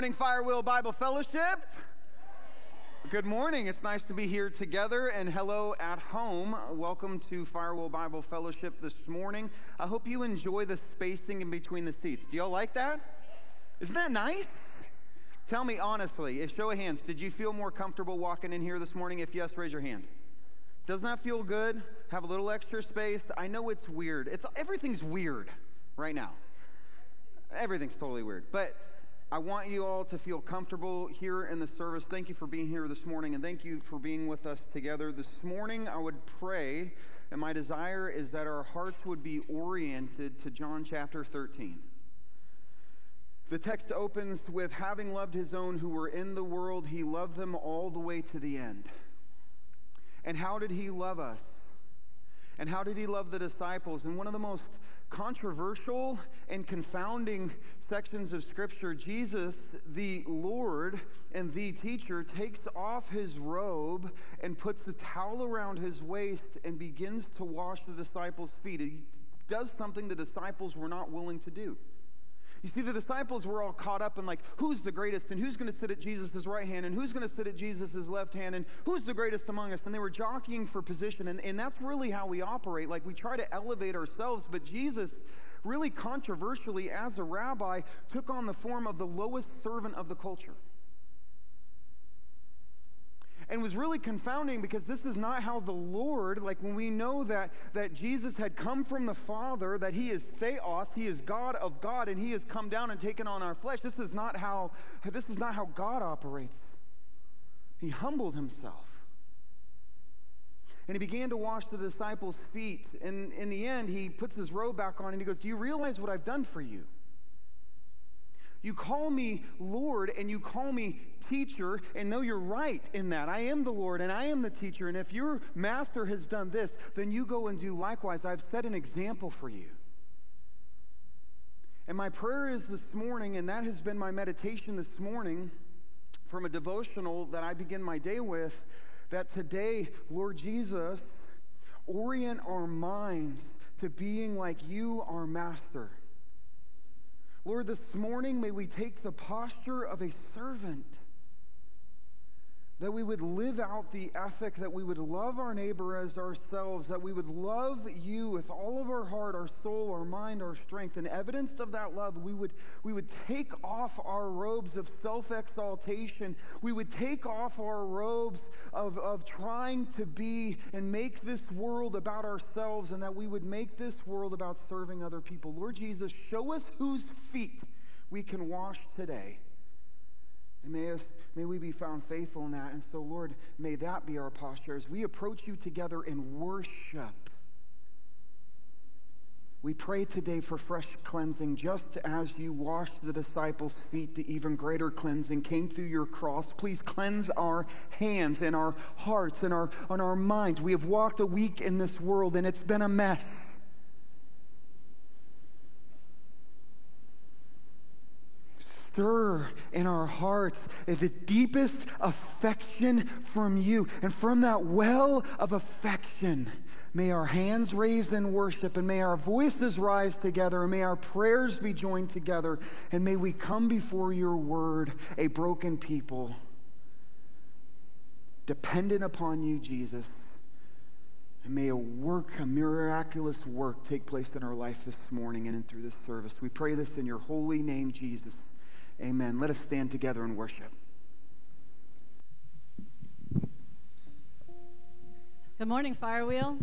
morning, Firewheel Bible Fellowship. Good morning. It's nice to be here together, and hello at home. Welcome to Firewheel Bible Fellowship this morning. I hope you enjoy the spacing in between the seats. Do y'all like that? Isn't that nice? Tell me honestly, if show of hands, did you feel more comfortable walking in here this morning? If yes, raise your hand. Doesn't that feel good? Have a little extra space? I know it's weird. It's everything's weird right now. Everything's totally weird. But I want you all to feel comfortable here in the service. Thank you for being here this morning, and thank you for being with us together. This morning, I would pray, and my desire is that our hearts would be oriented to John chapter 13. The text opens with having loved his own who were in the world, he loved them all the way to the end. And how did he love us? And how did he love the disciples? And one of the most controversial and confounding sections of Scripture, Jesus, the Lord and the teacher, takes off his robe and puts the towel around his waist and begins to wash the disciples' feet. He does something the disciples were not willing to do. You see, the disciples were all caught up in like, who's the greatest and who's going to sit at Jesus' right hand and who's going to sit at Jesus' left hand and who's the greatest among us. And they were jockeying for position. And, and that's really how we operate. Like, we try to elevate ourselves, but Jesus, really controversially, as a rabbi, took on the form of the lowest servant of the culture and was really confounding because this is not how the Lord, like when we know that, that Jesus had come from the Father, that he is Theos, he is God of God, and he has come down and taken on our flesh. This is not how, this is not how God operates. He humbled himself. And he began to wash the disciples' feet. And in the end, he puts his robe back on and he goes, Do you realize what I've done for you? You call me Lord and you call me teacher, and know you're right in that. I am the Lord and I am the teacher. And if your master has done this, then you go and do likewise. I've set an example for you. And my prayer is this morning, and that has been my meditation this morning from a devotional that I begin my day with, that today, Lord Jesus, orient our minds to being like you, our master. Lord, this morning may we take the posture of a servant that we would live out the ethic, that we would love our neighbor as ourselves, that we would love you with all of our heart, our soul, our mind, our strength. And evidence of that love, we would, we would take off our robes of self exaltation. We would take off our robes of, of trying to be and make this world about ourselves, and that we would make this world about serving other people. Lord Jesus, show us whose feet we can wash today. And may, us, may we be found faithful in that. And so, Lord, may that be our posture as we approach you together in worship. We pray today for fresh cleansing, just as you washed the disciples' feet, the even greater cleansing came through your cross. Please cleanse our hands and our hearts and our, and our minds. We have walked a week in this world and it's been a mess. Stir in our hearts the deepest affection from you. And from that well of affection, may our hands raise in worship, and may our voices rise together, and may our prayers be joined together, and may we come before your word, a broken people, dependent upon you, Jesus. And may a work, a miraculous work, take place in our life this morning and through this service. We pray this in your holy name, Jesus. Amen. Let us stand together and worship. Good morning, Firewheel.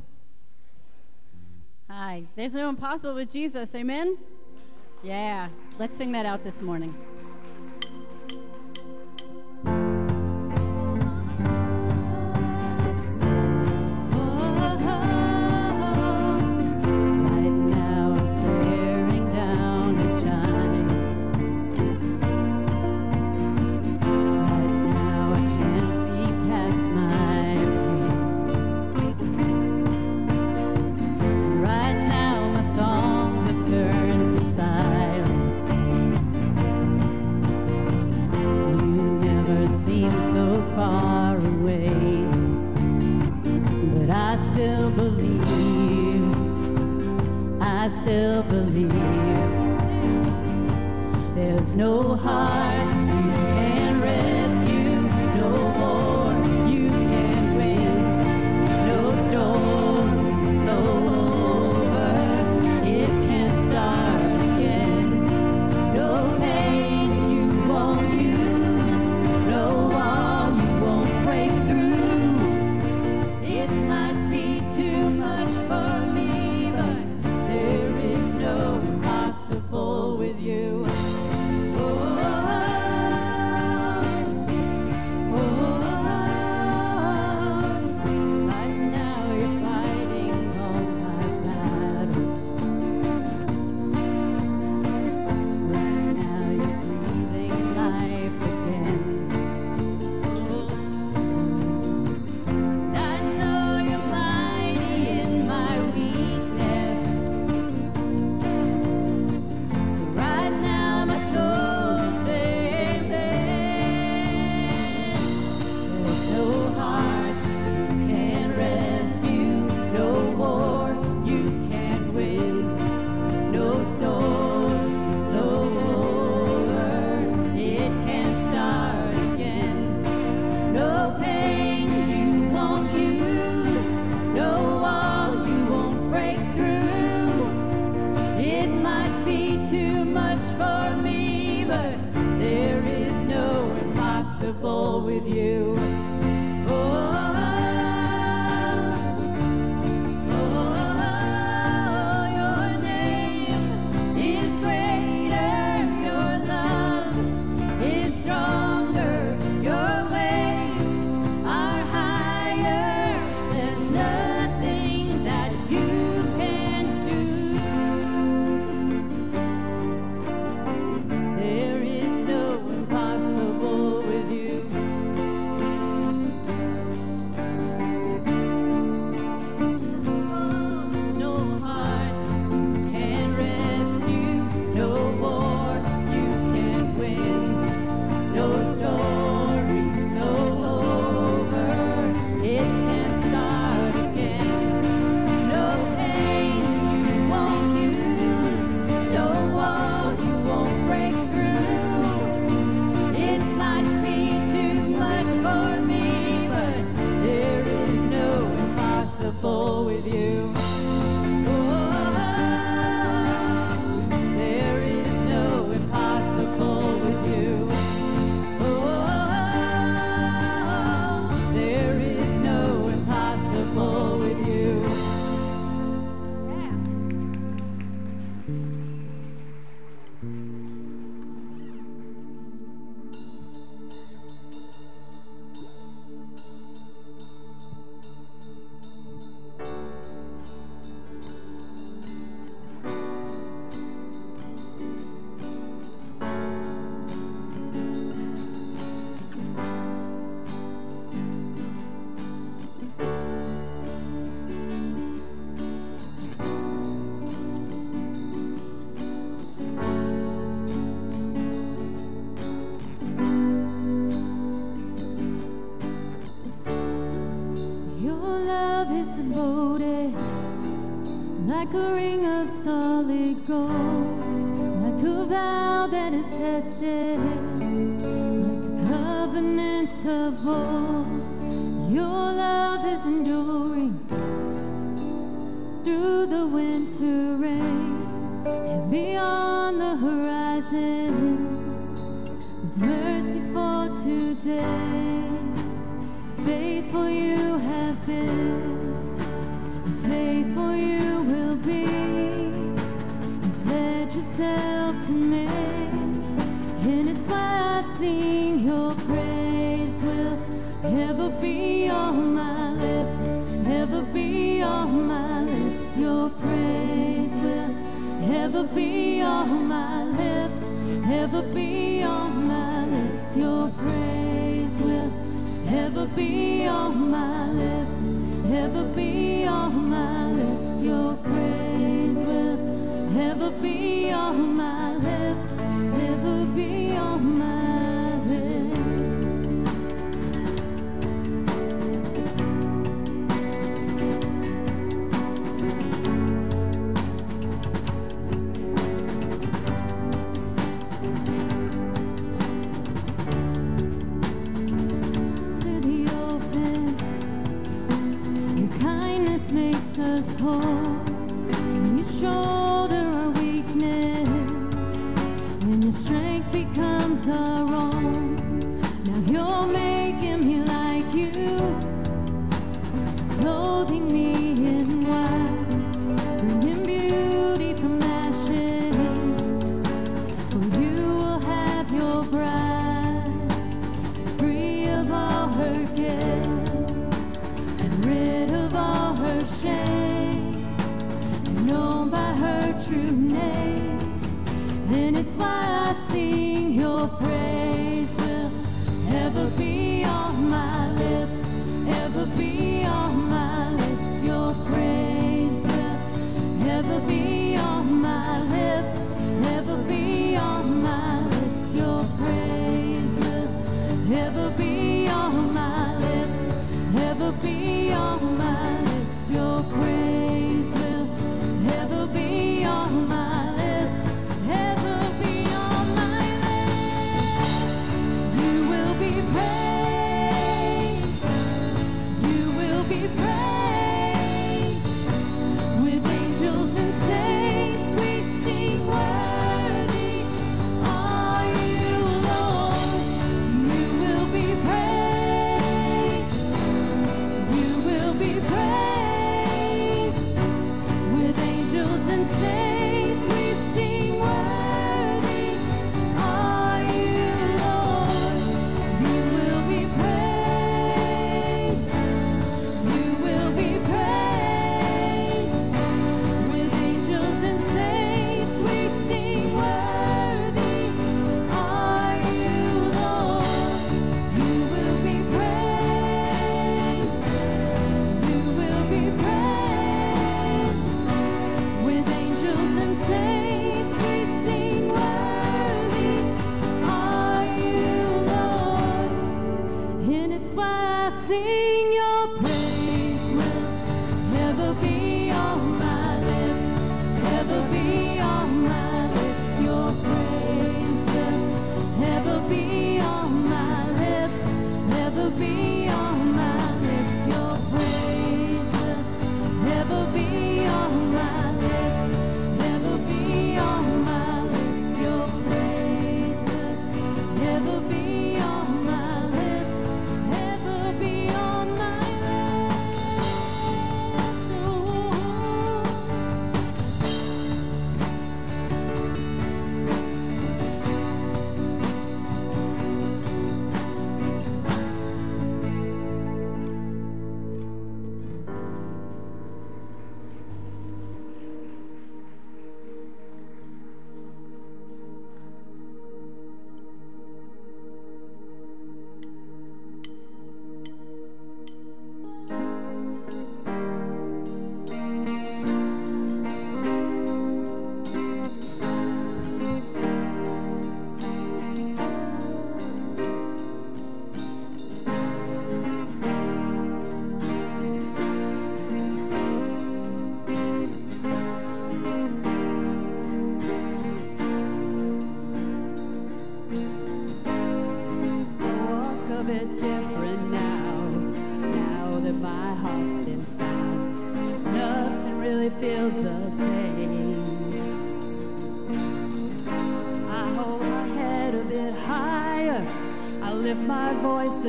Hi. There's no impossible with Jesus. Amen? Yeah. Let's sing that out this morning.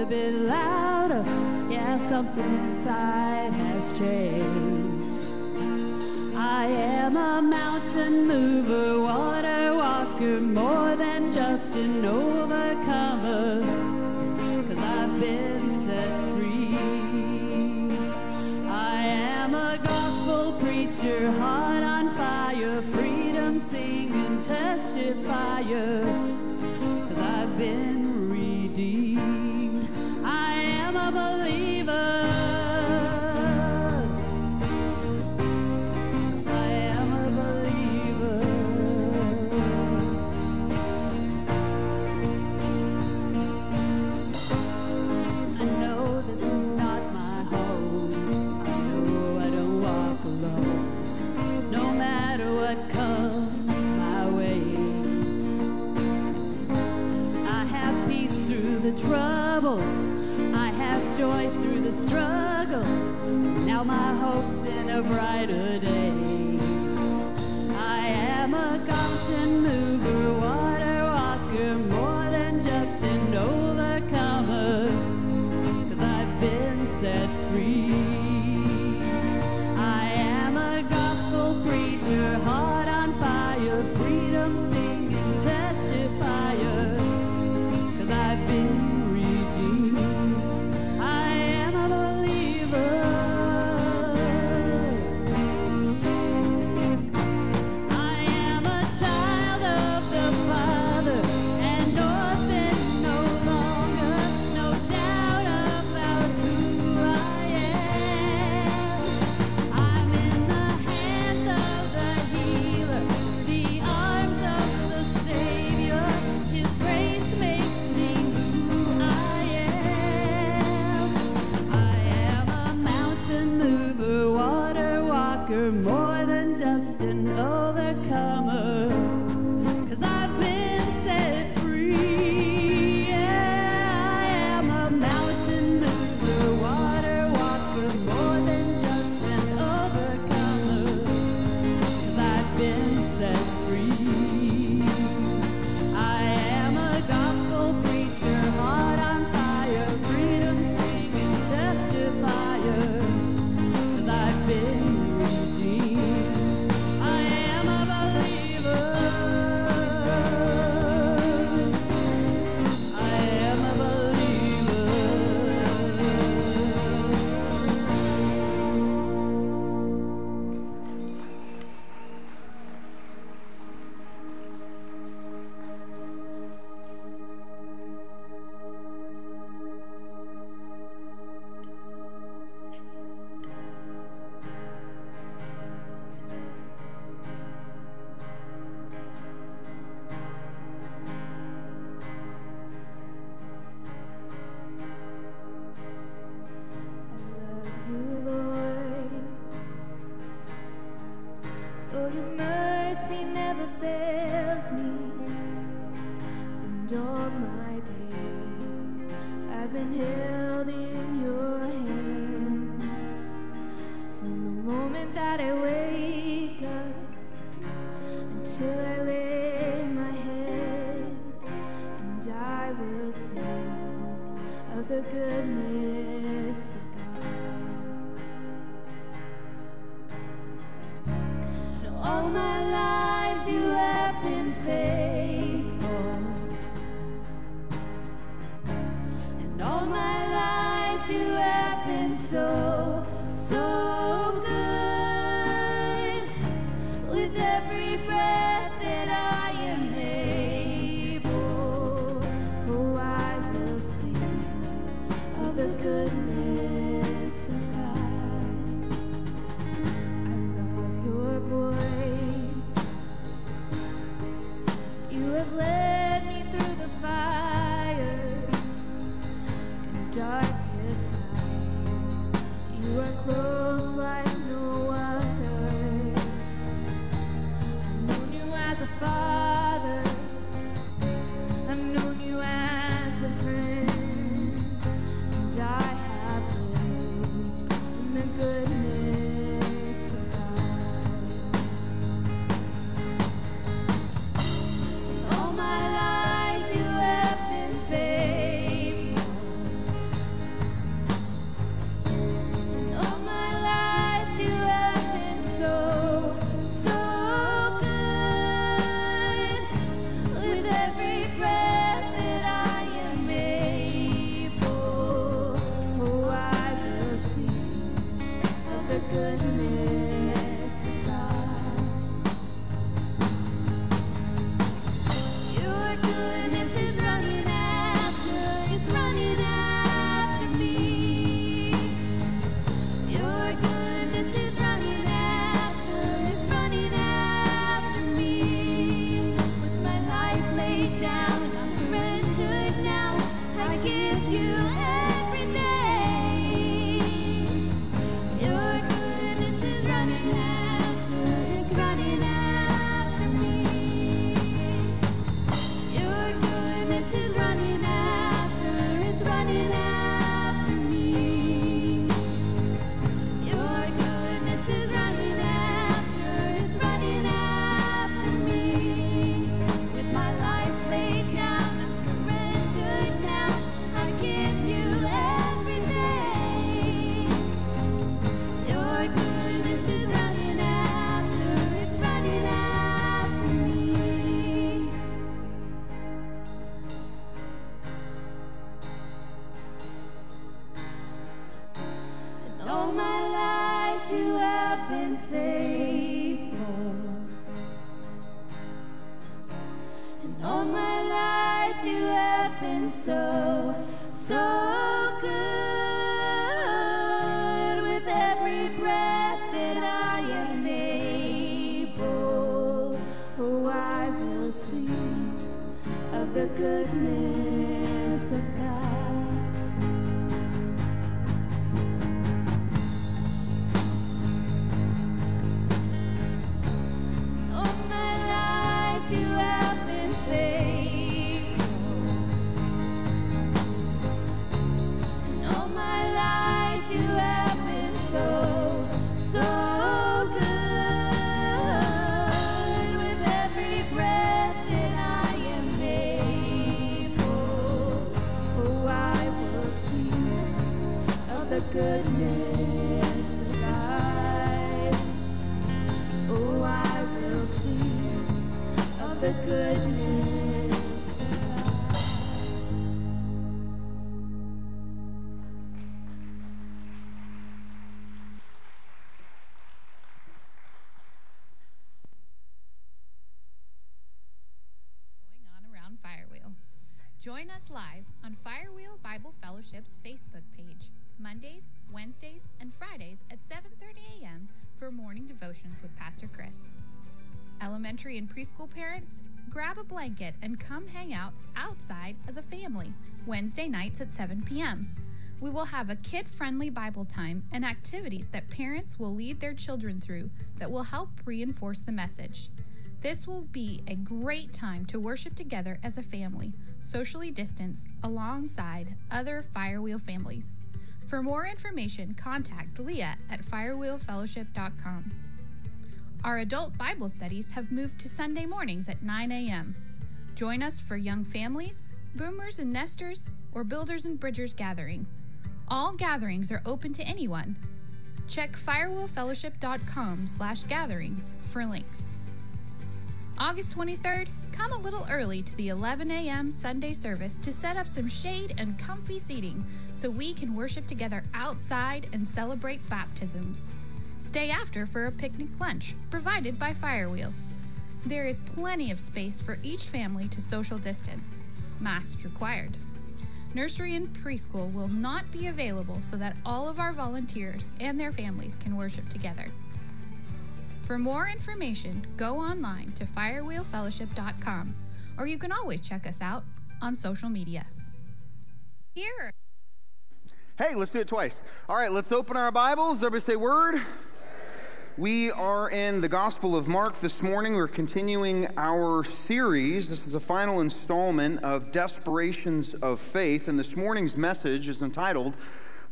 bit louder. Yeah, something inside has changed. I am a mountain mover, water walker, more than just an overcomer. Join us live on Firewheel Bible Fellowship's Facebook page, Mondays, Wednesdays, and Fridays at 7:30 a.m. for morning devotions with Pastor Chris. Elementary and preschool parents, grab a blanket and come hang out outside as a family Wednesday nights at 7 p.m. We will have a kid friendly Bible time and activities that parents will lead their children through that will help reinforce the message. This will be a great time to worship together as a family, socially distanced, alongside other Firewheel families. For more information, contact Leah at firewheelfellowship.com. Our adult Bible studies have moved to Sunday mornings at 9 a.m. Join us for young families, boomers and nesters, or builders and bridgers gathering. All gatherings are open to anyone. Check firewheelfellowship.com slash gatherings for links. August 23rd, come a little early to the 11 a.m. Sunday service to set up some shade and comfy seating so we can worship together outside and celebrate baptisms. Stay after for a picnic lunch provided by Firewheel. There is plenty of space for each family to social distance. Masks required. Nursery and preschool will not be available so that all of our volunteers and their families can worship together. For more information, go online to firewheelfellowship.com or you can always check us out on social media. Here. Hey, let's do it twice. All right, let's open our Bibles. Everybody say word. We are in the Gospel of Mark this morning. We're continuing our series. This is a final installment of Desperations of Faith, and this morning's message is entitled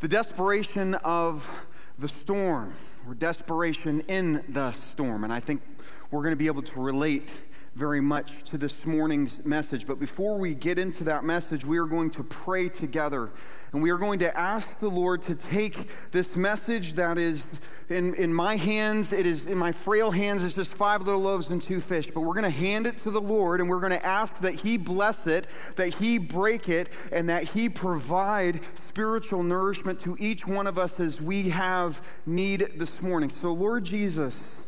The Desperation of the Storm, or Desperation in the Storm. And I think we're going to be able to relate very much to this morning's message. But before we get into that message, we are going to pray together. And we are going to ask the Lord to take this message that is in, in my hands, it is in my frail hands, it's just five little loaves and two fish. But we're going to hand it to the Lord and we're going to ask that He bless it, that He break it, and that He provide spiritual nourishment to each one of us as we have need this morning. So, Lord Jesus,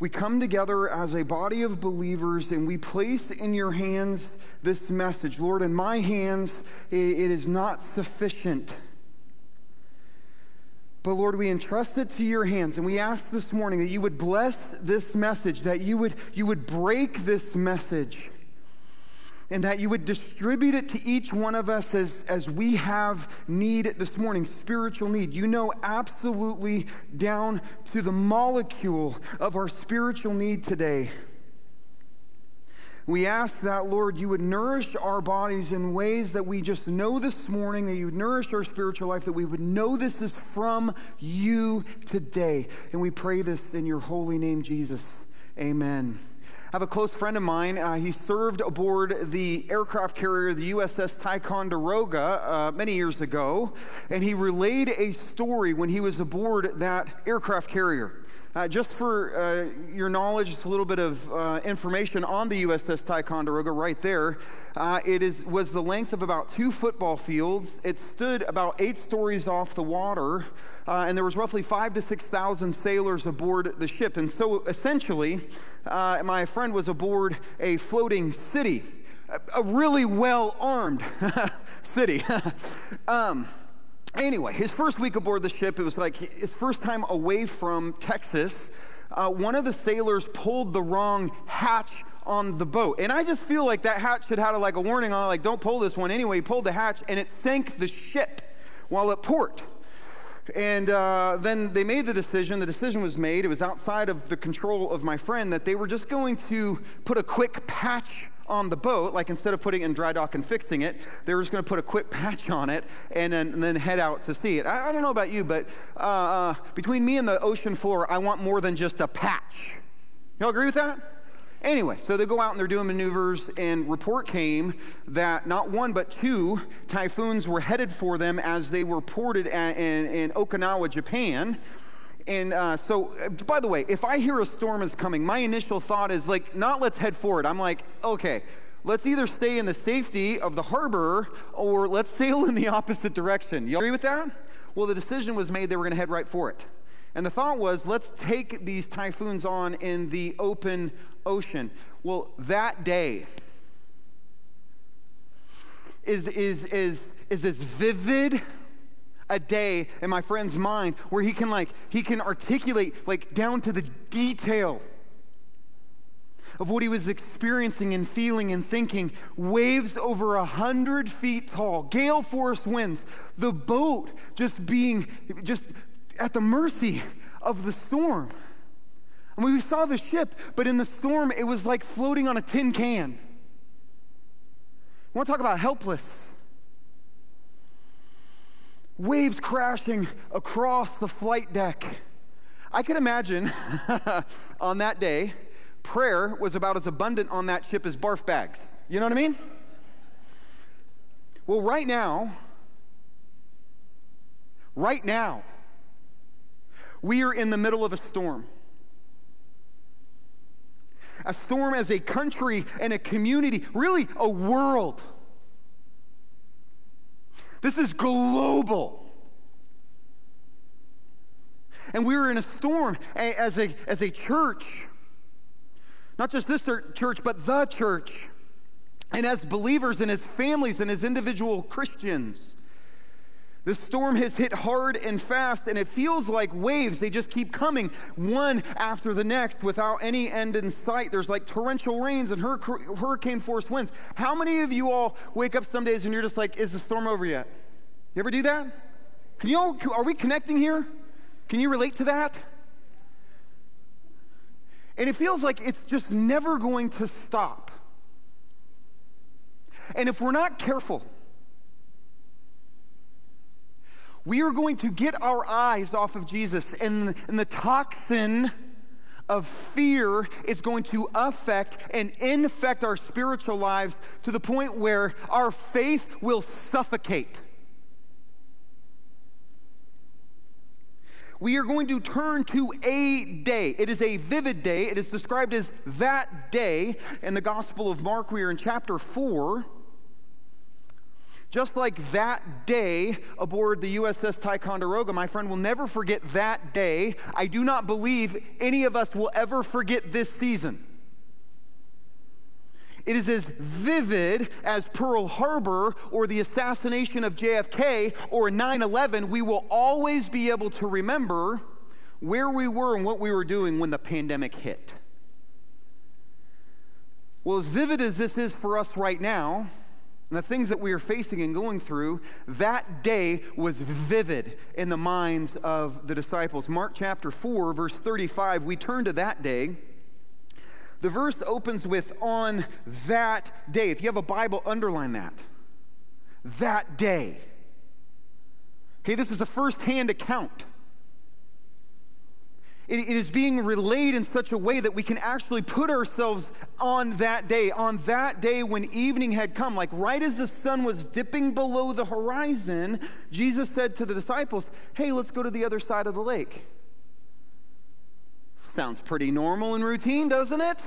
we come together as a body of believers and we place in your hands this message. Lord, in my hands, it is not sufficient. But Lord, we entrust it to your hands and we ask this morning that you would bless this message, that you would, you would break this message, and that you would distribute it to each one of us as, as we have need this morning, spiritual need. You know absolutely down to the molecule of our spiritual need today. We ask that, Lord, you would nourish our bodies in ways that we just know this morning, that you would nourish our spiritual life, that we would know this is from you today. And we pray this in your holy name, Jesus. Amen. I have a close friend of mine. Uh, he served aboard the aircraft carrier, the USS Ticonderoga, uh, many years ago, and he relayed a story when he was aboard that aircraft carrier. Uh, just for uh, your knowledge, just a little bit of uh, information on the USS Ticonderoga right there. Uh, it is, was the length of about two football fields. It stood about eight stories off the water, uh, and there was roughly five to 6,000 sailors aboard the ship. And so essentially, uh, my friend was aboard a floating city, a, a really well armed city. um, anyway, his first week aboard the ship, it was like his first time away from Texas. Uh, one of the sailors pulled the wrong hatch on the boat. And I just feel like that hatch should have like a warning on it, like, don't pull this one. Anyway, he pulled the hatch and it sank the ship while at port. And uh, then they made the decision, the decision was made, it was outside of the control of my friend, that they were just going to put a quick patch on the boat, like instead of putting it in dry dock and fixing it, they were just going to put a quick patch on it and then, and then head out to see it. I, I, don't know about you, but uh, uh, between me and the ocean floor, I want more than just a patch. Y'all agree with that? Anyway, so they go out and they're doing maneuvers, and report came that not one but two typhoons were headed for them as they were ported at, in, in Okinawa, Japan. And uh, so, uh, by the way, if I hear a storm is coming, my initial thought is like, not let's head for it. I'm like, okay, let's either stay in the safety of the harbor or let's sail in the opposite direction. You agree with that? Well, the decision was made they were going to head right for it. And the thought was, let's take these typhoons on in the open ocean. Well, that day is, is, is, is as vivid a day in my friend's mind where he can like he can articulate like down to the detail of what he was experiencing and feeling and thinking. Waves over a hundred feet tall gale force winds the boat just being just at the mercy of the storm. I mean, we saw the ship, but in the storm, it was like floating on a tin can. We want to talk about helpless waves crashing across the flight deck. I can imagine on that day, prayer was about as abundant on that ship as barf bags. You know what I mean? Well, right now, right now, we are in the middle of a storm. A storm as a country and a community, really a world this is global. And we were in a storm as a, as a church. Not just this church, but the church. And as believers and as families and as individual Christians. The storm has hit hard and fast, and it feels like waves. They just keep coming one after the next without any end in sight. There's like torrential rains and hurricane force winds. How many of you all wake up some days and you're just like, is the storm over yet? You ever do that? Can you all, are we connecting here? Can you relate to that? And it feels like it's just never going to stop. And if we're not careful, we are going to get our eyes off of Jesus, and, and the toxin of fear is going to affect and infect our spiritual lives to the point where our faith will suffocate. we are going to turn to a day. It is a vivid day. It is described as that day in the Gospel of Mark. We are in chapter 4. Just like that day aboard the USS Ticonderoga, my friend will never forget that day. I do not believe any of us will ever forget this season. It is as vivid as Pearl Harbor or the assassination of JFK or 9 11. We will always be able to remember where we were and what we were doing when the pandemic hit. Well, as vivid as this is for us right now, and the things that we are facing and going through, that day was vivid in the minds of the disciples. Mark chapter 4, verse 35, we turn to that day. The verse opens with on that day. If you have a Bible, underline that. That day. Okay, this is a first hand account. It, it is being relayed in such a way that we can actually put ourselves on that day, on that day when evening had come. Like right as the sun was dipping below the horizon, Jesus said to the disciples, Hey, let's go to the other side of the lake. Sounds pretty normal and routine, doesn't it?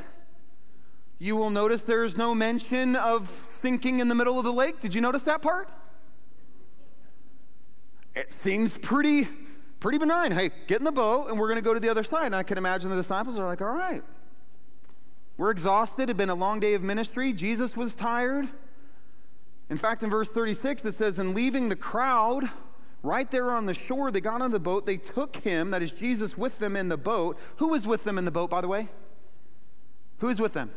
You will notice there's no mention of sinking in the middle of the lake. Did you notice that part? It seems pretty pretty benign. Hey, get in the boat and we're going to go to the other side. And I can imagine the disciples are like, "All right. We're exhausted. It's been a long day of ministry. Jesus was tired." In fact, in verse 36 it says, "And leaving the crowd, Right there on the shore, they got on the boat. They took him, that is Jesus, with them in the boat. Who was with them in the boat, by the way? Who is with them?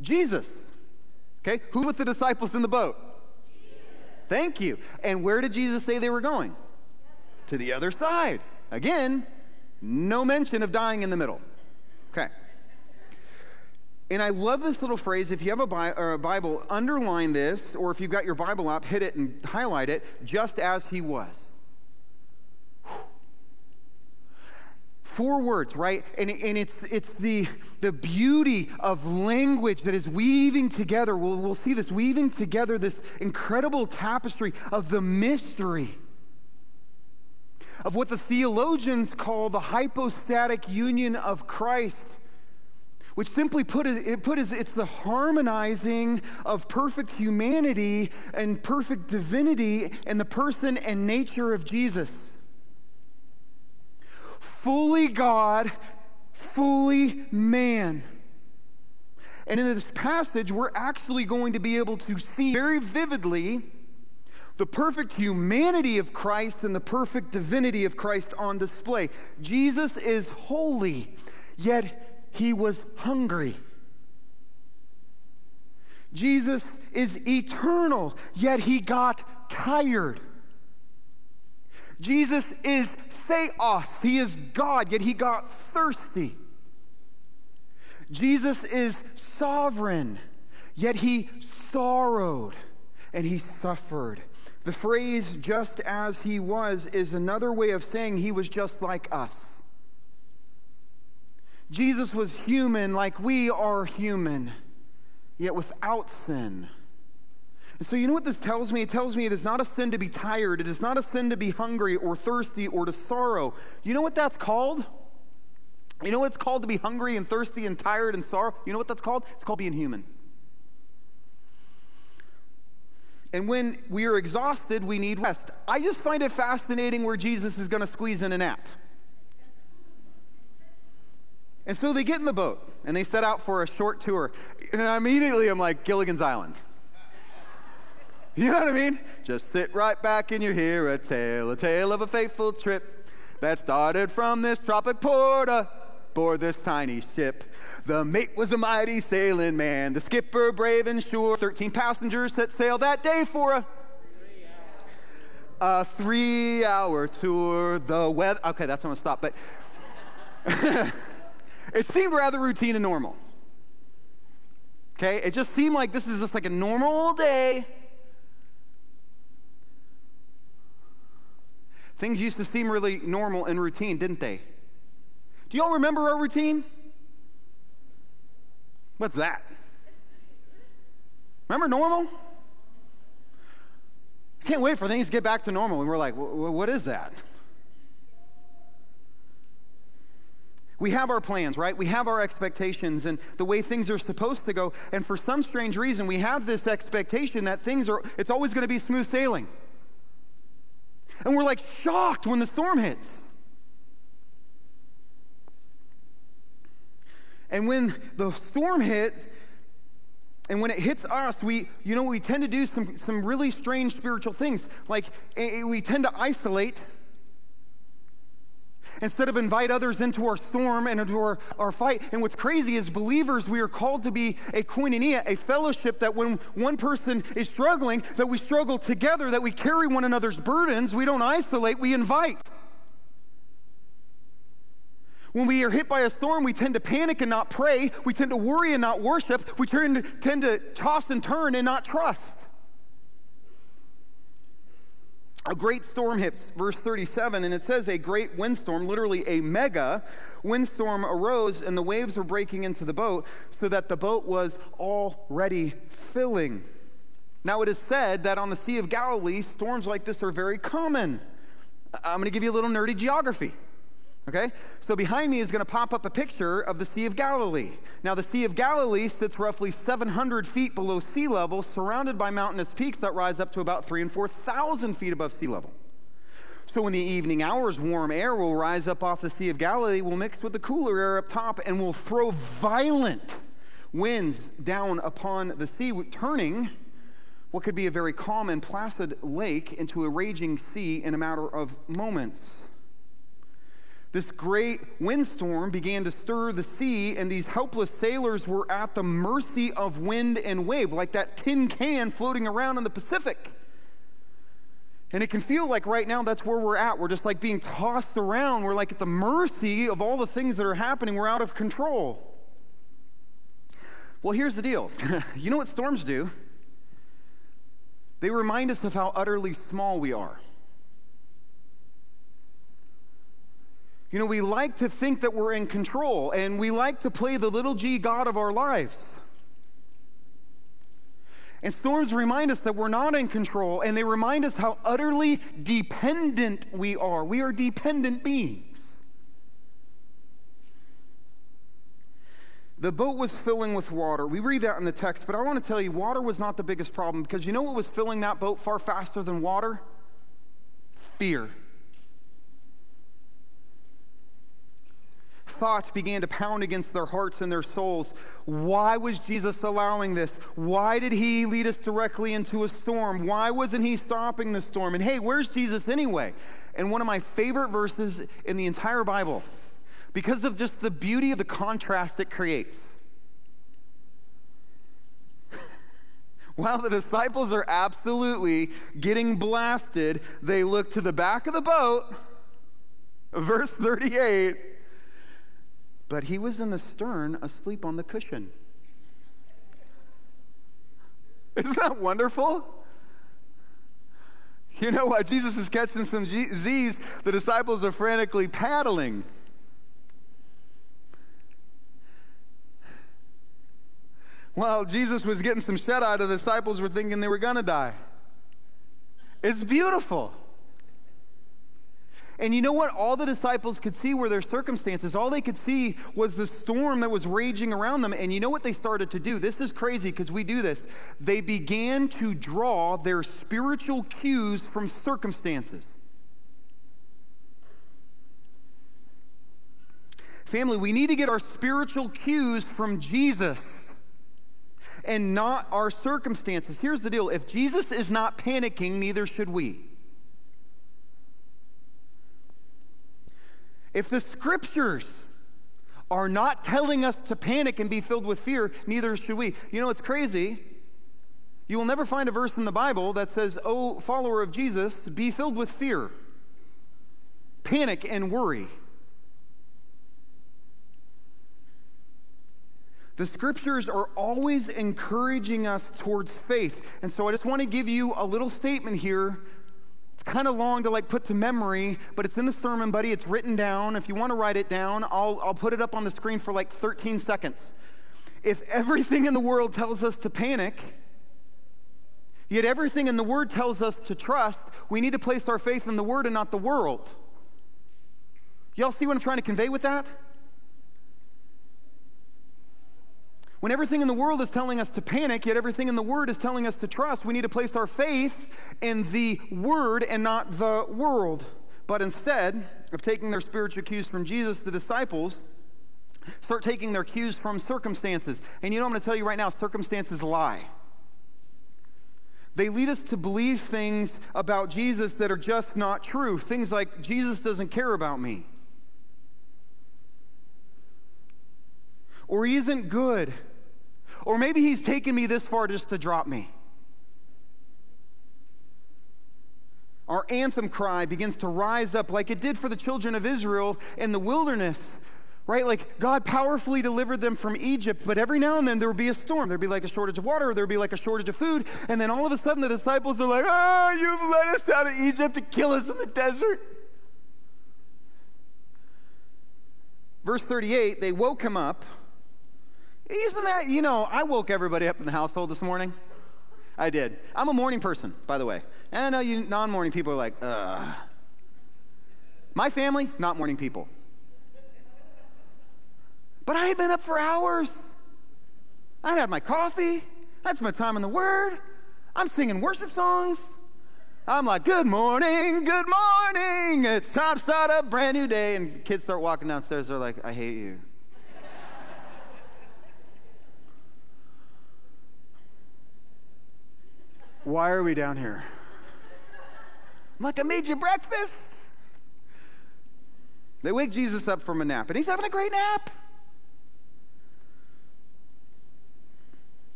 Jesus. Okay, who with the disciples in the boat? Jesus. Thank you. And where did Jesus say they were going? To the other side. Again, no mention of dying in the middle. Okay. And I love this little phrase. If you have a, Bi- a, Bible, underline this, or if you've got your Bible app, hit it and highlight it, just as he was. Four words, right? And, and it's, it's the, the beauty of language that is weaving together. We'll, we'll see this weaving together this incredible tapestry of the mystery of what the theologians call the hypostatic union of Christ which simply put, it put is it's the harmonizing of perfect humanity and perfect divinity in the person and nature of Jesus. Fully God, fully man. And in this passage, we're actually going to be able to see very vividly the perfect humanity of Christ and the perfect divinity of Christ on display. Jesus is holy, yet he was hungry. Jesus is eternal, yet he got tired. Jesus is theos, he is God, yet he got thirsty. Jesus is sovereign, yet he sorrowed and he suffered. The phrase just as he was is another way of saying he was just like us. Jesus was human like we are human, yet without sin. And so, you know what this tells me? It tells me it is not a sin to be tired. It is not a sin to be hungry or thirsty or to sorrow. You know what that's called? You know what it's called to be hungry and thirsty and tired and sorrow? You know what that's called? It's called being human. And when we are exhausted, we need rest. I just find it fascinating where Jesus is going to squeeze in a nap. And so they get in the boat and they set out for a short tour. And immediately I'm like, Gilligan's Island. You know what I mean? Just sit right back and you hear a tale, a tale of a fateful trip that started from this tropic port aboard this tiny ship. The mate was a mighty sailing man, the skipper brave and sure. Thirteen passengers set sail that day for a a three-hour tour. The weather. Okay, that's when I stop. But It seemed rather routine and normal. Okay? It just seemed like this is just like a normal day. Things used to seem really normal and routine, didn't they? Do y'all remember our routine? What's that? Remember normal? I can't wait for things to get back to normal. And we're like, what is that? We have our plans, right? We have our expectations and the way things are supposed to go. And for some strange reason, we have this expectation that things are, it's always going to be smooth sailing. And we're like shocked when the storm hits. And when the storm hit, and when it hits us, we, you know, we tend to do some, some really strange spiritual things. Like we tend to isolate instead of invite others into our storm and into our, our fight. And what's crazy is believers, we are called to be a koinonia, a fellowship that when one person is struggling, that we struggle together, that we carry one another's burdens. We don't isolate, we invite. When we are hit by a storm, we tend to panic and not pray. We tend to worry and not worship. We tend to, tend to toss and turn and not trust. A great storm hits, verse 37, and it says a great windstorm, literally a mega windstorm arose, and the waves were breaking into the boat, so that the boat was already filling. Now, it is said that on the Sea of Galilee, storms like this are very common. I'm going to give you a little nerdy geography. Okay? So behind me is going to pop up a picture of the Sea of Galilee. Now, the Sea of Galilee sits roughly 700 feet below sea level, surrounded by mountainous peaks that rise up to about 3 and 4,000 feet above sea level. So, in the evening hours, warm air will rise up off the Sea of Galilee, will mix with the cooler air up top, and will throw violent winds down upon the sea, turning what could be a very calm and placid lake into a raging sea in a matter of moments. This great windstorm began to stir the sea, and these helpless sailors were at the mercy of wind and wave, like that tin can floating around in the Pacific. And it can feel like right now that's where we're at. We're just like being tossed around. We're like at the mercy of all the things that are happening. We're out of control. Well, here's the deal you know what storms do? They remind us of how utterly small we are. You know, we like to think that we're in control, and we like to play the little g God of our lives. And storms remind us that we're not in control, and they remind us how utterly dependent we are. We are dependent beings. The boat was filling with water. We read that in the text, but I want to tell you, water was not the biggest problem because you know what was filling that boat far faster than water? Fear. Thoughts began to pound against their hearts and their souls. Why was Jesus allowing this? Why did he lead us directly into a storm? Why wasn't he stopping the storm? And hey, where's Jesus anyway? And one of my favorite verses in the entire Bible, because of just the beauty of the contrast it creates. While the disciples are absolutely getting blasted, they look to the back of the boat, verse 38 but he was in the stern asleep on the cushion. Isn't that wonderful? You know what? Jesus is catching some Z's. The disciples are frantically paddling. While Jesus was getting some shut eye, the disciples were thinking they were going to die. It's beautiful. And you know what? All the disciples could see were their circumstances. All they could see was the storm that was raging around them. And you know what they started to do? This is crazy because we do this. They began to draw their spiritual cues from circumstances. Family, we need to get our spiritual cues from Jesus and not our circumstances. Here's the deal if Jesus is not panicking, neither should we. If the scriptures are not telling us to panic and be filled with fear, neither should we. You know, it's crazy. You will never find a verse in the Bible that says, Oh, follower of Jesus, be filled with fear, panic, and worry. The scriptures are always encouraging us towards faith. And so I just want to give you a little statement here kind of long to like put to memory, but it's in the sermon, buddy. It's written down. If you want to write it down, I'll, I'll put it up on the screen for like 13 seconds. If everything in the world tells us to panic, yet everything in the Word tells us to trust, we need to place our faith in the Word and not the world. Y'all see what I'm trying to convey with that? When everything in the world is telling us to panic, yet everything in the Word is telling us to trust, we need to place our faith in the Word and not the world. But instead of taking their spiritual cues from Jesus, the disciples start taking their cues from circumstances. And you know, I'm going to tell you right now circumstances lie. They lead us to believe things about Jesus that are just not true. Things like, Jesus doesn't care about me, or he isn't good, or maybe he's taken me this far just to drop me. Our anthem cry begins to rise up like it did for the children of Israel in the wilderness right? Like God powerfully delivered them from Egypt, but every now and then there would be a storm. There'd be like a shortage of water, or there'd be like a shortage of food, and then all of a sudden the disciples are like, "Oh, you've led us out of Egypt to kill us in the desert." Verse 38, they woke him up. Isn't that, you know, I woke everybody up in the household this morning. I did. I'm a morning person, by the way. And I know you non morning people are like, ugh. My family, not morning people. But I had been up for hours. I'd had my coffee. I'd spent time in the Word. I'm singing worship songs. I'm like, good morning, good morning. It's time to start a brand new day. And kids start walking downstairs. They're like, I hate you. Why are we down here? I'm like, I made you breakfast. They wake Jesus up from a nap, and he's having a great nap.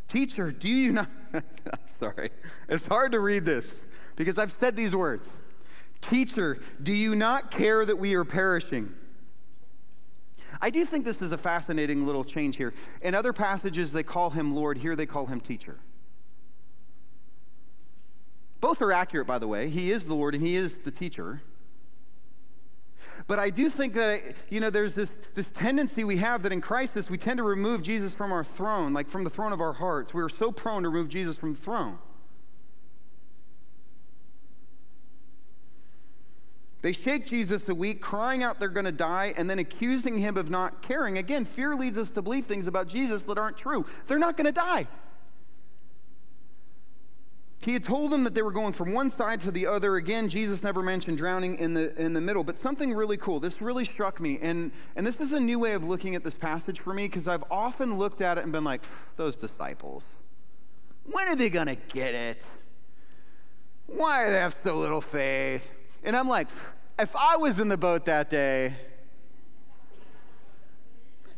Teacher, do you not? I'm sorry, it's hard to read this because I've said these words. Teacher, do you not care that we are perishing? I do think this is a fascinating little change here. In other passages, they call him Lord. Here, they call him teacher. Both are accurate, by the way. He is the Lord and he is the teacher. But I do think that, you know, there's this, this tendency we have that in crisis, we tend to remove Jesus from our throne, like from the throne of our hearts. We are so prone to remove Jesus from the throne. They shake Jesus a week, crying out they're going to die, and then accusing him of not caring. Again, fear leads us to believe things about Jesus that aren't true. They're not going to die. He had told them that they were going from one side to the other. Again, Jesus never mentioned drowning in the, in the middle. But something really cool, this really struck me. And, and this is a new way of looking at this passage for me because I've often looked at it and been like, those disciples, when are they going to get it? Why do they have so little faith? And I'm like, if I was in the boat that day,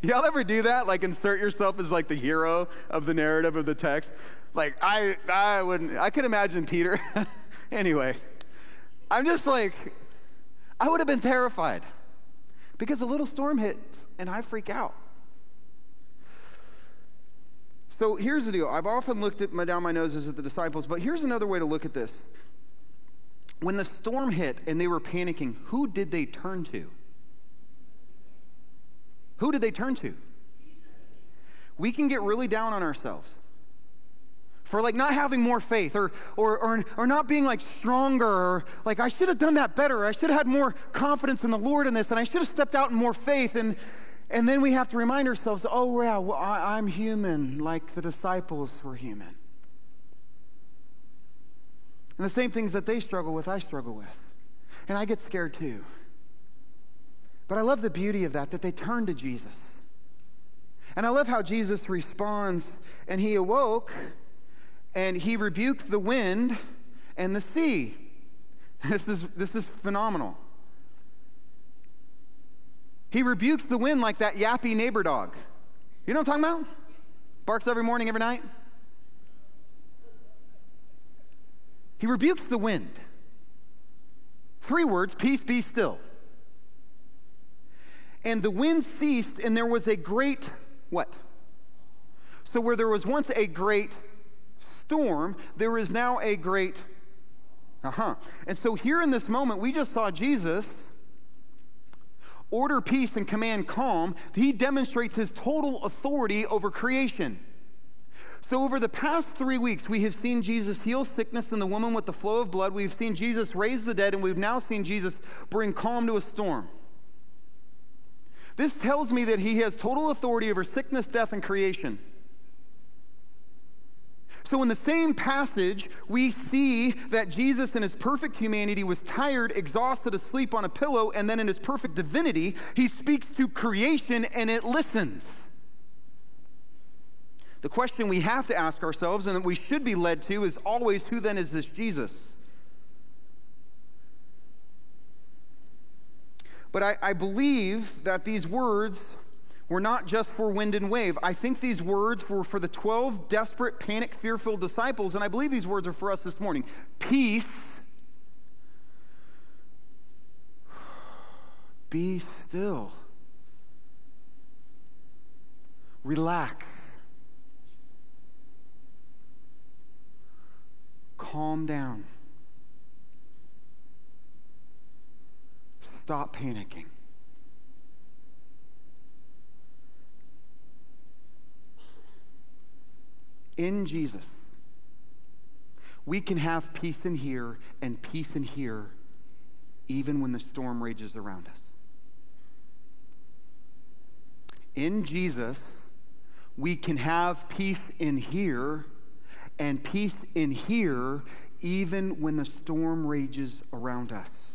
Y'all ever do that? Like insert yourself as like the hero of the narrative of the text? Like I I wouldn't I could imagine Peter. anyway, I'm just like I would have been terrified because a little storm hits and I freak out. So here's the deal. I've often looked at my, down my noses at the disciples, but here's another way to look at this. When the storm hit and they were panicking, who did they turn to? Who did they turn to? We can get really down on ourselves for like not having more faith or, or, or, or not being like stronger or like I should have done that better. I should have had more confidence in the Lord in this and I should have stepped out in more faith. And, and then we have to remind ourselves, oh, yeah, well, I, I'm human like the disciples were human. And the same things that they struggle with, I struggle with. And I get scared too. But I love the beauty of that, that they turn to Jesus. And I love how Jesus responds, and he awoke and he rebuked the wind and the sea. This is, this is phenomenal. He rebukes the wind like that yappy neighbor dog. You know what I'm talking about? Barks every morning, every night. He rebukes the wind. Three words peace, be still. And the wind ceased, and there was a great what? So, where there was once a great storm, there is now a great uh huh. And so, here in this moment, we just saw Jesus order peace and command calm. He demonstrates his total authority over creation. So, over the past three weeks, we have seen Jesus heal sickness in the woman with the flow of blood. We've seen Jesus raise the dead, and we've now seen Jesus bring calm to a storm. This tells me that he has total authority over sickness, death, and creation. So, in the same passage, we see that Jesus, in his perfect humanity, was tired, exhausted, asleep on a pillow, and then in his perfect divinity, he speaks to creation and it listens. The question we have to ask ourselves and that we should be led to is always who then is this Jesus? But I, I believe that these words were not just for wind and wave. I think these words were for the 12 desperate, panic, fear filled disciples, and I believe these words are for us this morning. Peace. Be still. Relax. Calm down. Stop panicking. In Jesus, we can have peace in here and peace in here even when the storm rages around us. In Jesus, we can have peace in here and peace in here even when the storm rages around us.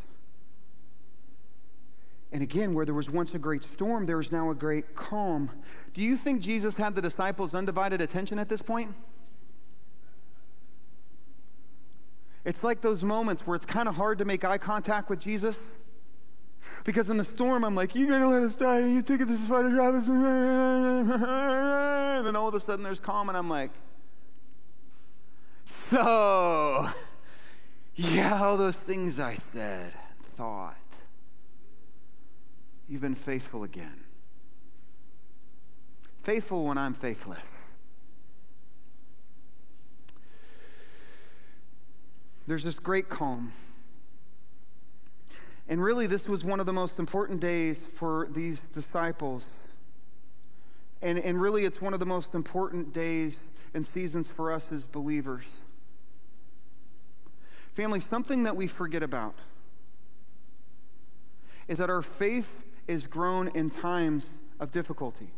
And again, where there was once a great storm, there is now a great calm. Do you think Jesus had the disciples' undivided attention at this point? It's like those moments where it's kind of hard to make eye contact with Jesus. Because in the storm, I'm like, you're going to let us die. You take it, this is Spider Robinson. And then all of a sudden there's calm, and I'm like, so, yeah, all those things I said, thought. You've been faithful again. Faithful when I'm faithless. There's this great calm. And really, this was one of the most important days for these disciples. And, and really, it's one of the most important days and seasons for us as believers. Family, something that we forget about is that our faith is grown in times of difficulty.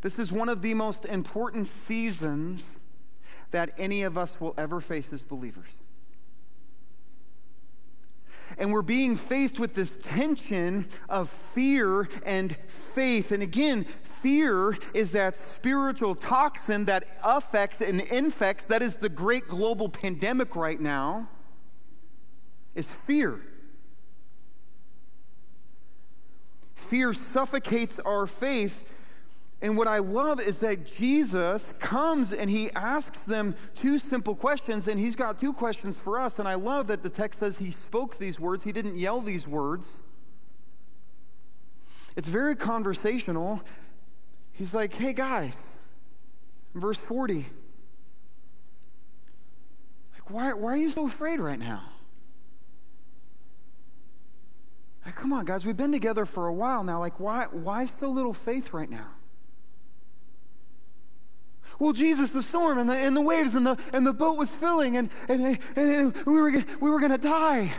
This is one of the most important seasons that any of us will ever face as believers. And we're being faced with this tension of fear and faith. And again, fear is that spiritual toxin that affects and infects, that is the great global pandemic right now, is fear. Fear suffocates our faith. And what I love is that Jesus comes and he asks them two simple questions, and he's got two questions for us. And I love that the text says he spoke these words, he didn't yell these words. It's very conversational. He's like, hey guys, verse 40, like, why, why are you so afraid right now? Like, come on, guys, we've been together for a while now. Like, why, why so little faith right now? Well, Jesus, the storm and the, and the waves and the, and the boat was filling and, and, and, and we were, we were going to die.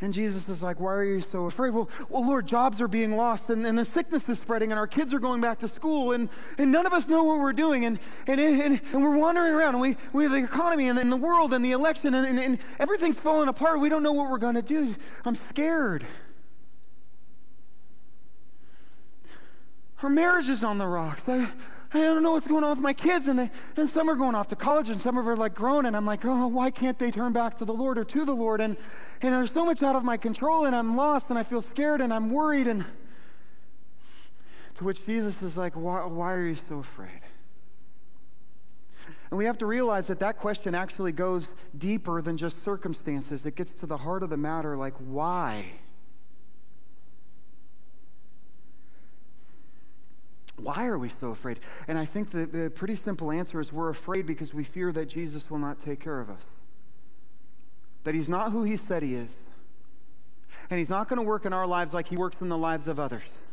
And Jesus is like, Why are you so afraid? Well, well Lord, jobs are being lost and, and the sickness is spreading and our kids are going back to school and, and none of us know what we're doing and, and, and, and we're wandering around and we, we have the economy and, and the world and the election and, and, and everything's falling apart. We don't know what we're going to do. I'm scared. Our marriage is on the rocks. I, I don't know what's going on with my kids. And, they, and some are going off to college and some are like grown. And I'm like, oh, why can't they turn back to the Lord or to the Lord? And, and there's so much out of my control and I'm lost and I feel scared and I'm worried. And to which Jesus is like, why, why are you so afraid? And we have to realize that that question actually goes deeper than just circumstances. It gets to the heart of the matter like, why? Why are we so afraid? And I think the, the pretty simple answer is we're afraid because we fear that Jesus will not take care of us, that he's not who he said he is, and he's not going to work in our lives like he works in the lives of others.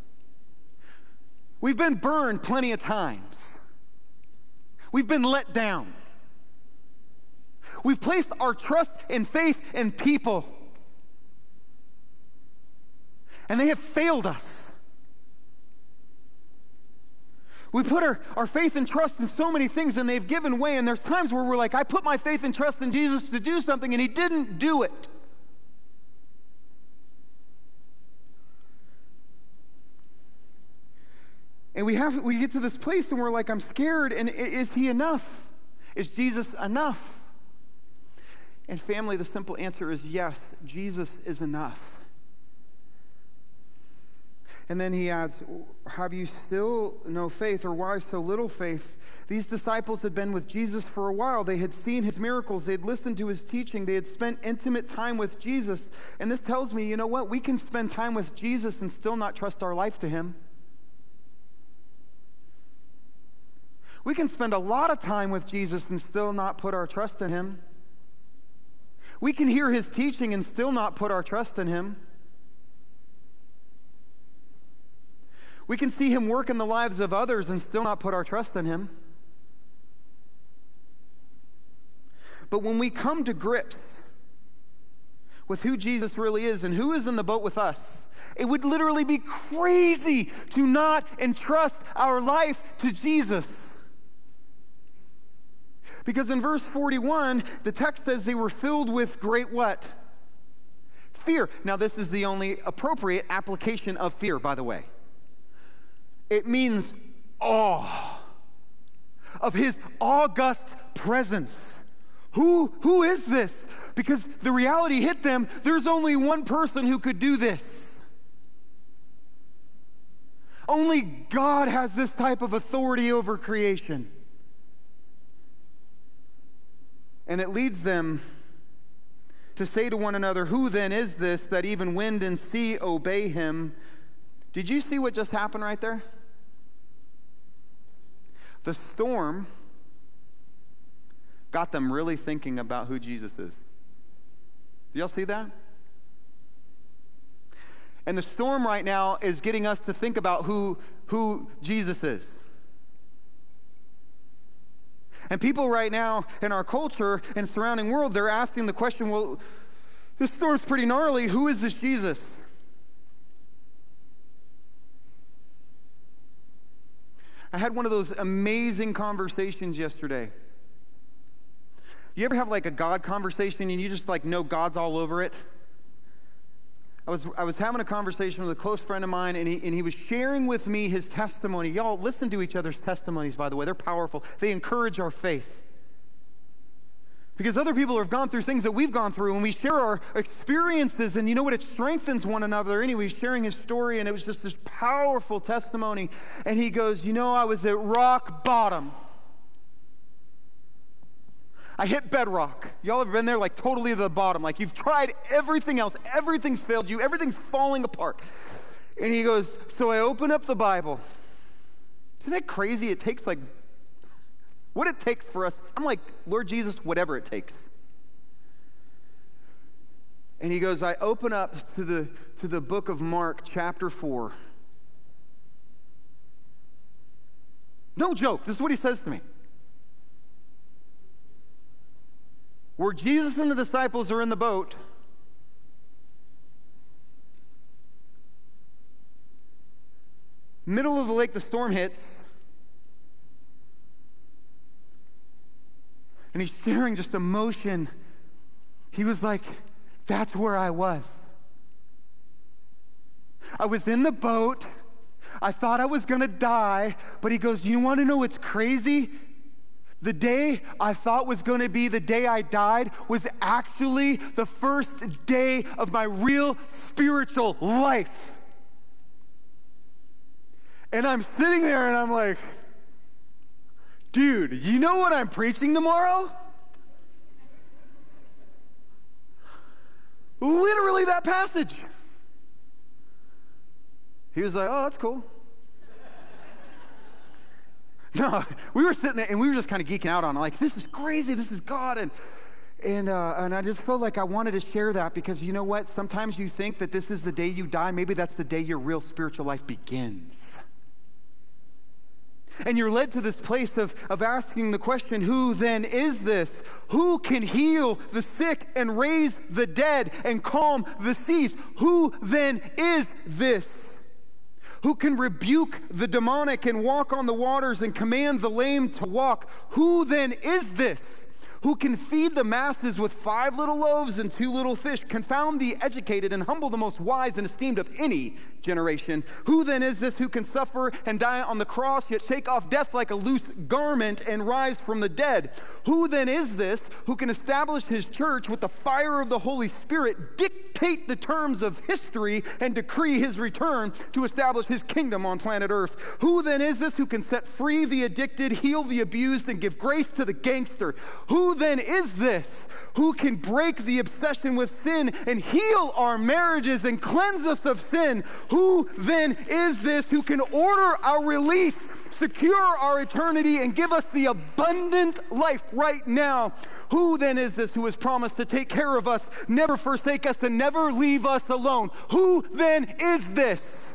We've been burned plenty of times. We've been let down. We've placed our trust and faith in people. And they have failed us. We put our, our faith and trust in so many things and they've given way. And there's times where we're like, I put my faith and trust in Jesus to do something and he didn't do it. And we have we get to this place and we're like, I'm scared, and is he enough? Is Jesus enough? And family, the simple answer is yes, Jesus is enough. And then he adds, Have you still no faith, or why so little faith? These disciples had been with Jesus for a while. They had seen his miracles. They had listened to his teaching. They had spent intimate time with Jesus. And this tells me, you know what? We can spend time with Jesus and still not trust our life to him. We can spend a lot of time with Jesus and still not put our trust in him. We can hear his teaching and still not put our trust in him. We can see him work in the lives of others and still not put our trust in him. But when we come to grips with who Jesus really is and who is in the boat with us, it would literally be crazy to not entrust our life to Jesus. Because in verse 41, the text says they were filled with great what? Fear. Now, this is the only appropriate application of fear, by the way. It means awe of his august presence. Who, who is this? Because the reality hit them there's only one person who could do this. Only God has this type of authority over creation. And it leads them to say to one another, Who then is this that even wind and sea obey him? Did you see what just happened right there? The storm got them really thinking about who Jesus is. Do Y'all see that? And the storm right now is getting us to think about who, who Jesus is. And people right now in our culture and surrounding world, they're asking the question, well, this storm's pretty gnarly. Who is this Jesus? I had one of those amazing conversations yesterday. You ever have like a God conversation and you just like know God's all over it? I was, I was having a conversation with a close friend of mine, and he, and he was sharing with me his testimony. Y'all, listen to each other's testimonies, by the way. They're powerful, they encourage our faith. Because other people have gone through things that we've gone through, and we share our experiences, and you know what? It strengthens one another. Anyway, sharing his story, and it was just this powerful testimony. And he goes, You know, I was at rock bottom. I hit bedrock. Y'all have been there like totally to the bottom. Like you've tried everything else, everything's failed you, everything's falling apart. And he goes, So I open up the Bible. Isn't that crazy? It takes like what it takes for us. I'm like, Lord Jesus, whatever it takes. And he goes, I open up to the, to the book of Mark, chapter 4. No joke. This is what he says to me. Where Jesus and the disciples are in the boat, middle of the lake, the storm hits. And he's sharing just emotion. He was like, That's where I was. I was in the boat. I thought I was going to die, but he goes, You want to know what's crazy? The day I thought was going to be the day I died was actually the first day of my real spiritual life. And I'm sitting there and I'm like, dude, you know what I'm preaching tomorrow? Literally that passage. He was like, oh, that's cool. no, we were sitting there and we were just kind of geeking out on it, like, this is crazy, this is God. And, and, uh, and I just felt like I wanted to share that because you know what? Sometimes you think that this is the day you die. Maybe that's the day your real spiritual life begins. And you're led to this place of, of asking the question who then is this? Who can heal the sick and raise the dead and calm the seas? Who then is this? who can rebuke the demonic and walk on the waters and command the lame to walk. Who then is this? Who can feed the masses with five little loaves and two little fish, confound the educated, and humble the most wise and esteemed of any generation? Who then is this who can suffer and die on the cross, yet shake off death like a loose garment and rise from the dead? Who then is this who can establish his church with the fire of the Holy Spirit, dictate the terms of history, and decree his return to establish his kingdom on planet Earth? Who then is this who can set free the addicted, heal the abused, and give grace to the gangster? Who then is this who can break the obsession with sin and heal our marriages and cleanse us of sin? Who then is this who can order our release, secure our eternity, and give us the abundant life right now? Who then is this who has promised to take care of us, never forsake us, and never leave us alone? Who then is this?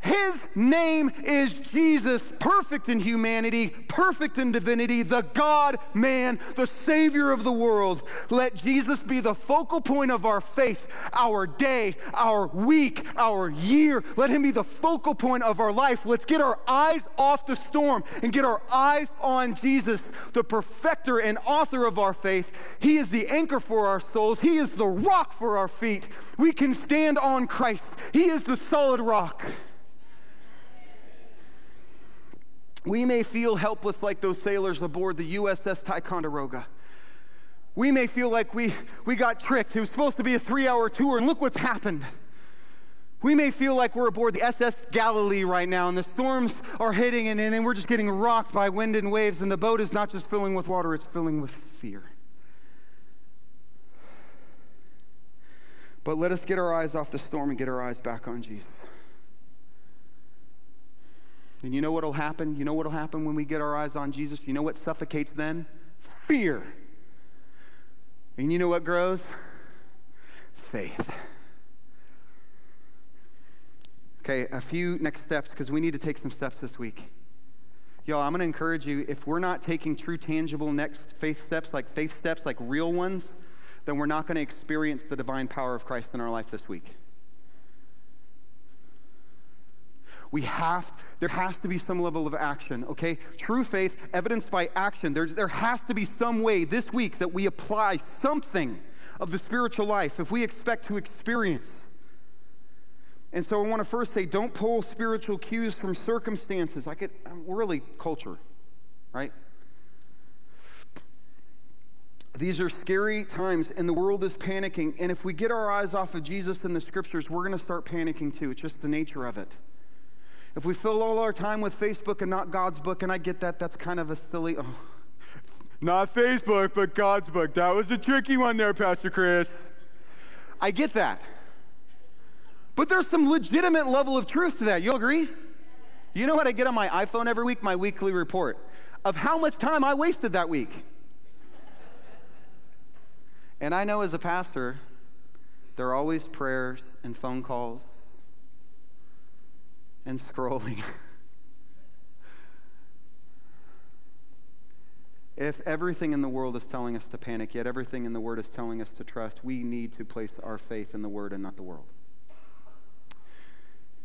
His name is Jesus, perfect in humanity, perfect in divinity, the God man, the Savior of the world. Let Jesus be the focal point of our faith, our day, our week, our year. Let him be the focal point of our life. Let's get our eyes off the storm and get our eyes on Jesus, the perfecter and author of our faith. He is the anchor for our souls, He is the rock for our feet. We can stand on Christ, He is the solid rock. We may feel helpless like those sailors aboard the USS Ticonderoga. We may feel like we, we got tricked. It was supposed to be a three hour tour, and look what's happened. We may feel like we're aboard the SS Galilee right now, and the storms are hitting, and, and we're just getting rocked by wind and waves, and the boat is not just filling with water, it's filling with fear. But let us get our eyes off the storm and get our eyes back on Jesus. And you know what'll happen? You know what'll happen when we get our eyes on Jesus? You know what suffocates then? Fear. And you know what grows? Faith. Okay, a few next steps because we need to take some steps this week. Y'all, I'm going to encourage you if we're not taking true, tangible next faith steps, like faith steps, like real ones, then we're not going to experience the divine power of Christ in our life this week. We have there has to be some level of action okay true faith evidenced by action there, there has to be some way this week that we apply something of the spiritual life if we expect to experience and so i want to first say don't pull spiritual cues from circumstances like it really culture right these are scary times, and the world is panicking. And if we get our eyes off of Jesus and the scriptures, we're going to start panicking too. It's just the nature of it. If we fill all our time with Facebook and not God's book, and I get that, that's kind of a silly, oh, not Facebook, but God's book. That was the tricky one there, Pastor Chris. I get that. But there's some legitimate level of truth to that. You'll agree? You know what I get on my iPhone every week? My weekly report of how much time I wasted that week. And I know as a pastor, there are always prayers and phone calls and scrolling. if everything in the world is telling us to panic, yet everything in the Word is telling us to trust, we need to place our faith in the Word and not the world.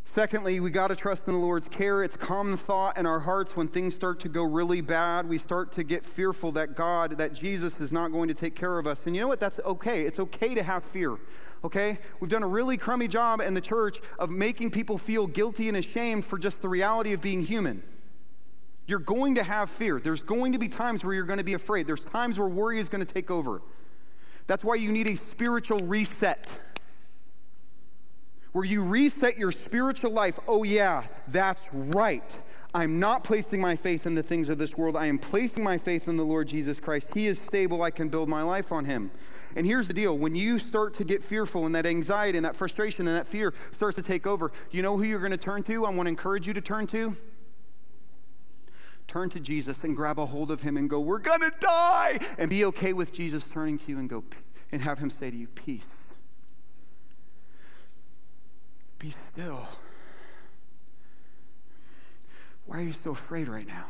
Secondly, we got to trust in the Lord's care. It's common thought in our hearts when things start to go really bad. We start to get fearful that God, that Jesus is not going to take care of us. And you know what? That's okay. It's okay to have fear okay? We've done a really crummy job in the church of making people feel guilty and ashamed for just the reality of being human. You're going to have fear. There's going to be times where you're going to be afraid. There's times where worry is going to take over. That's why you need a spiritual reset. Where you reset your spiritual life. Oh, yeah, that's right. I'm not placing my faith in the things of this world. I am placing my faith in the Lord Jesus Christ. He is stable. I can build my life on him. And here's the deal when you start to get fearful and that anxiety and that frustration and that fear starts to take over, you know who you're going to turn to? I want to encourage you to turn to. Turn to Jesus and grab a hold of him and go, We're going to die! And be okay with Jesus turning to you and go, and have him say to you, Peace. Be still. Why are you so afraid right now?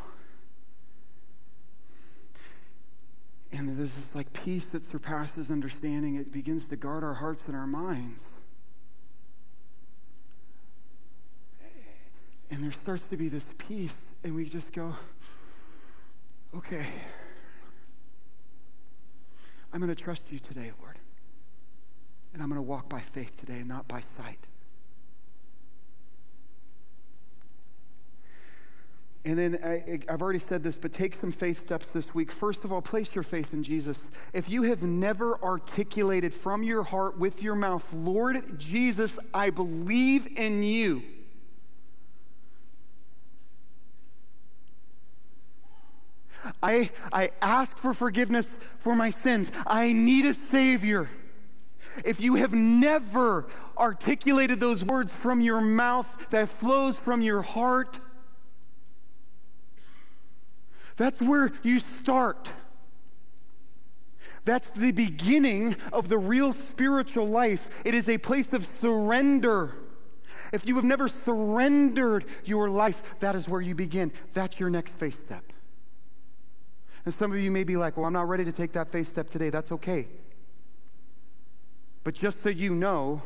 And there's this like peace that surpasses understanding. It begins to guard our hearts and our minds. And there starts to be this peace, and we just go, okay, I'm going to trust you today, Lord. And I'm going to walk by faith today and not by sight. And then I, have already said this, but take some faith steps this week. First of all, place your faith in Jesus. If you have never articulated from your heart with your mouth, Lord Jesus, I believe in you. I, I ask for forgiveness for my sins. I need a Savior. If you have never articulated those words from your mouth that flows from your heart, that's where you start. That's the beginning of the real spiritual life. It is a place of surrender. If you have never surrendered your life, that is where you begin. That's your next faith step. And some of you may be like, well, I'm not ready to take that faith step today. That's okay. But just so you know,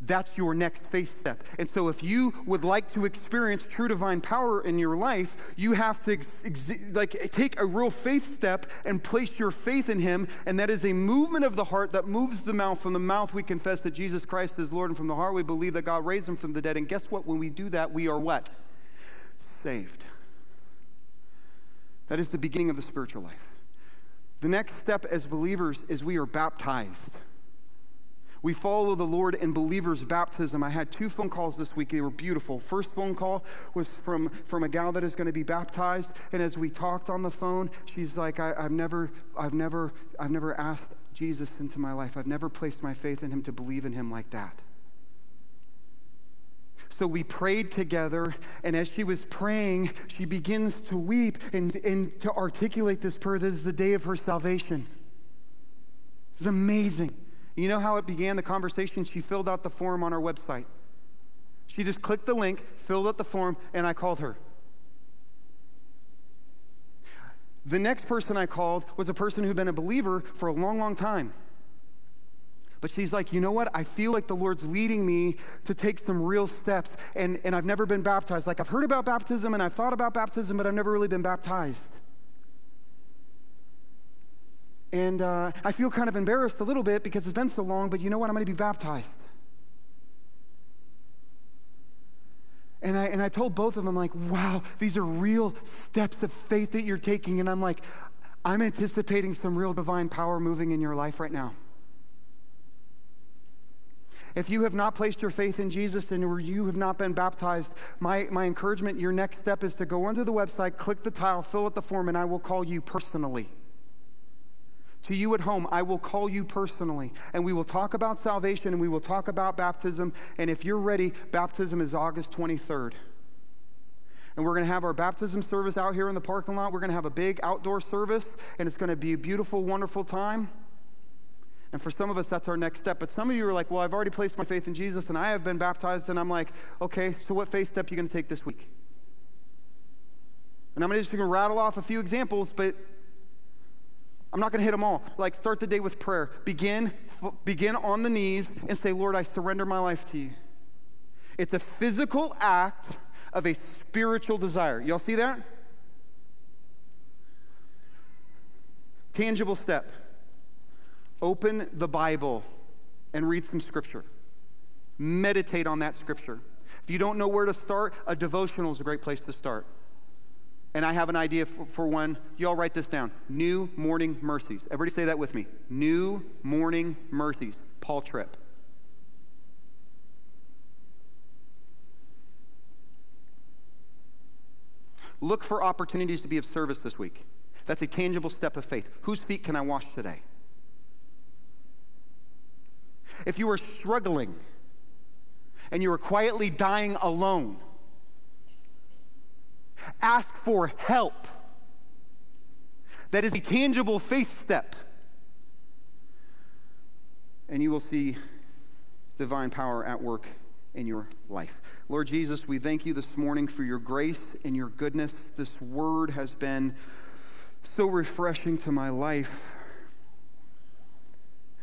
that's your next faith step. And so, if you would like to experience true divine power in your life, you have to ex- ex- like take a real faith step and place your faith in Him. And that is a movement of the heart that moves the mouth. From the mouth, we confess that Jesus Christ is Lord, and from the heart, we believe that God raised Him from the dead. And guess what? When we do that, we are what? Saved. That is the beginning of the spiritual life. The next step as believers is we are baptized. We follow the Lord in believers' baptism. I had two phone calls this week. They were beautiful. First phone call was from, from a gal that is going to be baptized. And as we talked on the phone, she's like, I, have never, I've never, I've never asked Jesus into my life. I've never placed my faith in him to believe in him like that. So we prayed together, and as she was praying, she begins to weep and, and to articulate this prayer. This is the day of her salvation. It's amazing. You know how it began the conversation? She filled out the form on our website. She just clicked the link, filled out the form, and I called her. The next person I called was a person who'd been a believer for a long, long time. But she's like, you know what? I feel like the Lord's leading me to take some real steps. And, and I've never been baptized. Like, I've heard about baptism and I've thought about baptism, but I've never really been baptized. And uh, I feel kind of embarrassed a little bit because it's been so long, but you know what? I'm going to be baptized. And I, and I told both of them, like, wow, these are real steps of faith that you're taking. And I'm like, I'm anticipating some real divine power moving in your life right now. If you have not placed your faith in Jesus and you have not been baptized, my, my encouragement, your next step is to go onto the website, click the tile, fill out the form, and I will call you personally. To you at home, I will call you personally, and we will talk about salvation and we will talk about baptism. And if you're ready, baptism is August 23rd. And we're going to have our baptism service out here in the parking lot. We're going to have a big outdoor service, and it's going to be a beautiful, wonderful time. And for some of us, that's our next step. But some of you are like, well, I've already placed my faith in Jesus and I have been baptized. And I'm like, okay, so what faith step are you going to take this week? And I'm just going to rattle off a few examples, but I'm not going to hit them all. Like, start the day with prayer. Begin, begin on the knees and say, Lord, I surrender my life to you. It's a physical act of a spiritual desire. Y'all see that? Tangible step open the Bible and read some scripture. Meditate on that scripture. If you don't know where to start, a devotional is a great place to start. And I have an idea for, for one. Y'all write this down. New morning mercies. Everybody say that with me. New morning mercies. Paul Tripp. Look for opportunities to be of service this week. That's a tangible step of faith. Whose feet can I wash today? if you are struggling and you are quietly dying alone, ask for help. That is a tangible faith step. And you will see divine power at work in your life. Lord Jesus, we thank you this morning for your grace and your goodness. This word has been so refreshing to my life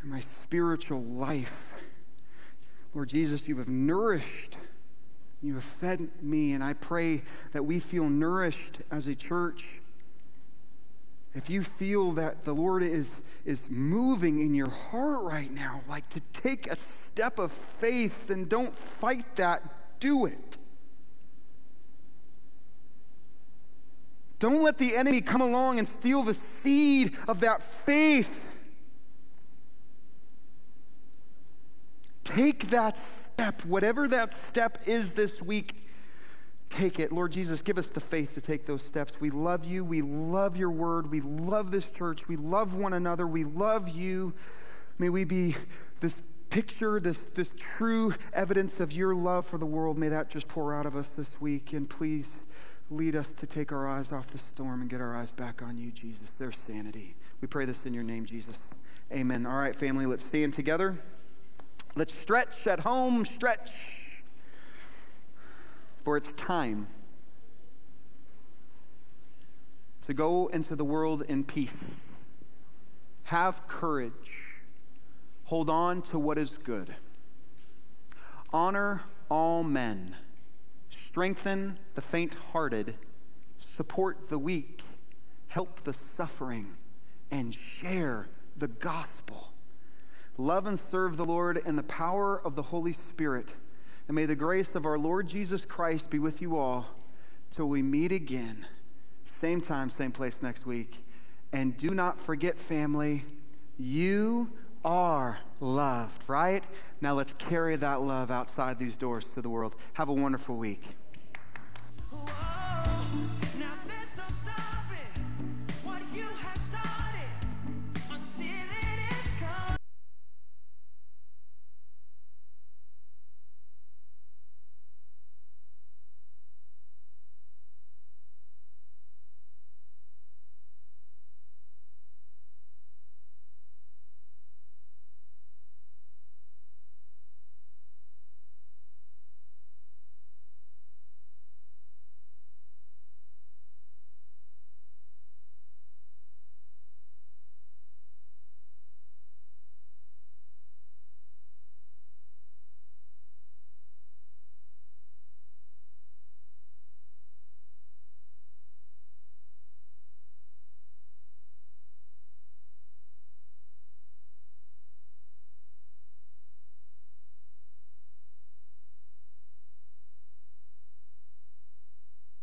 and my spiritual life. Lord Jesus, you have nourished You have fed me, and I pray that we feel nourished as a church. If you feel that the Lord is, is moving in your heart right now, like to take a step of faith, then don't fight that, do it. Don't let the enemy come along and steal the seed of that faith. Take that step, whatever that step is this week. Take it. Lord Jesus, give us the faith to take those steps. We love you. We love your word. We love this church. We love one another. We love you. May we be this picture, this, this true evidence of your love for the world. May that just pour out of us this week. And please lead us to take our eyes off the storm and get our eyes back on you, Jesus. There's sanity. We pray this in your name, Jesus. Amen. All right, family, let's stand together. Let's stretch at home, stretch. For it's time to go into the world in peace. Have courage. Hold on to what is good. Honor all men. Strengthen the faint hearted. Support the weak. Help the suffering. And share the gospel love and serve the Lord in the power of the Holy Spirit. And may the grace of our Lord Jesus Christ be with you all till we meet again, same time, same place next week. And do not forget, family, you are loved, right? Now let's carry that love outside these doors to the world. Have a wonderful week. Whoa.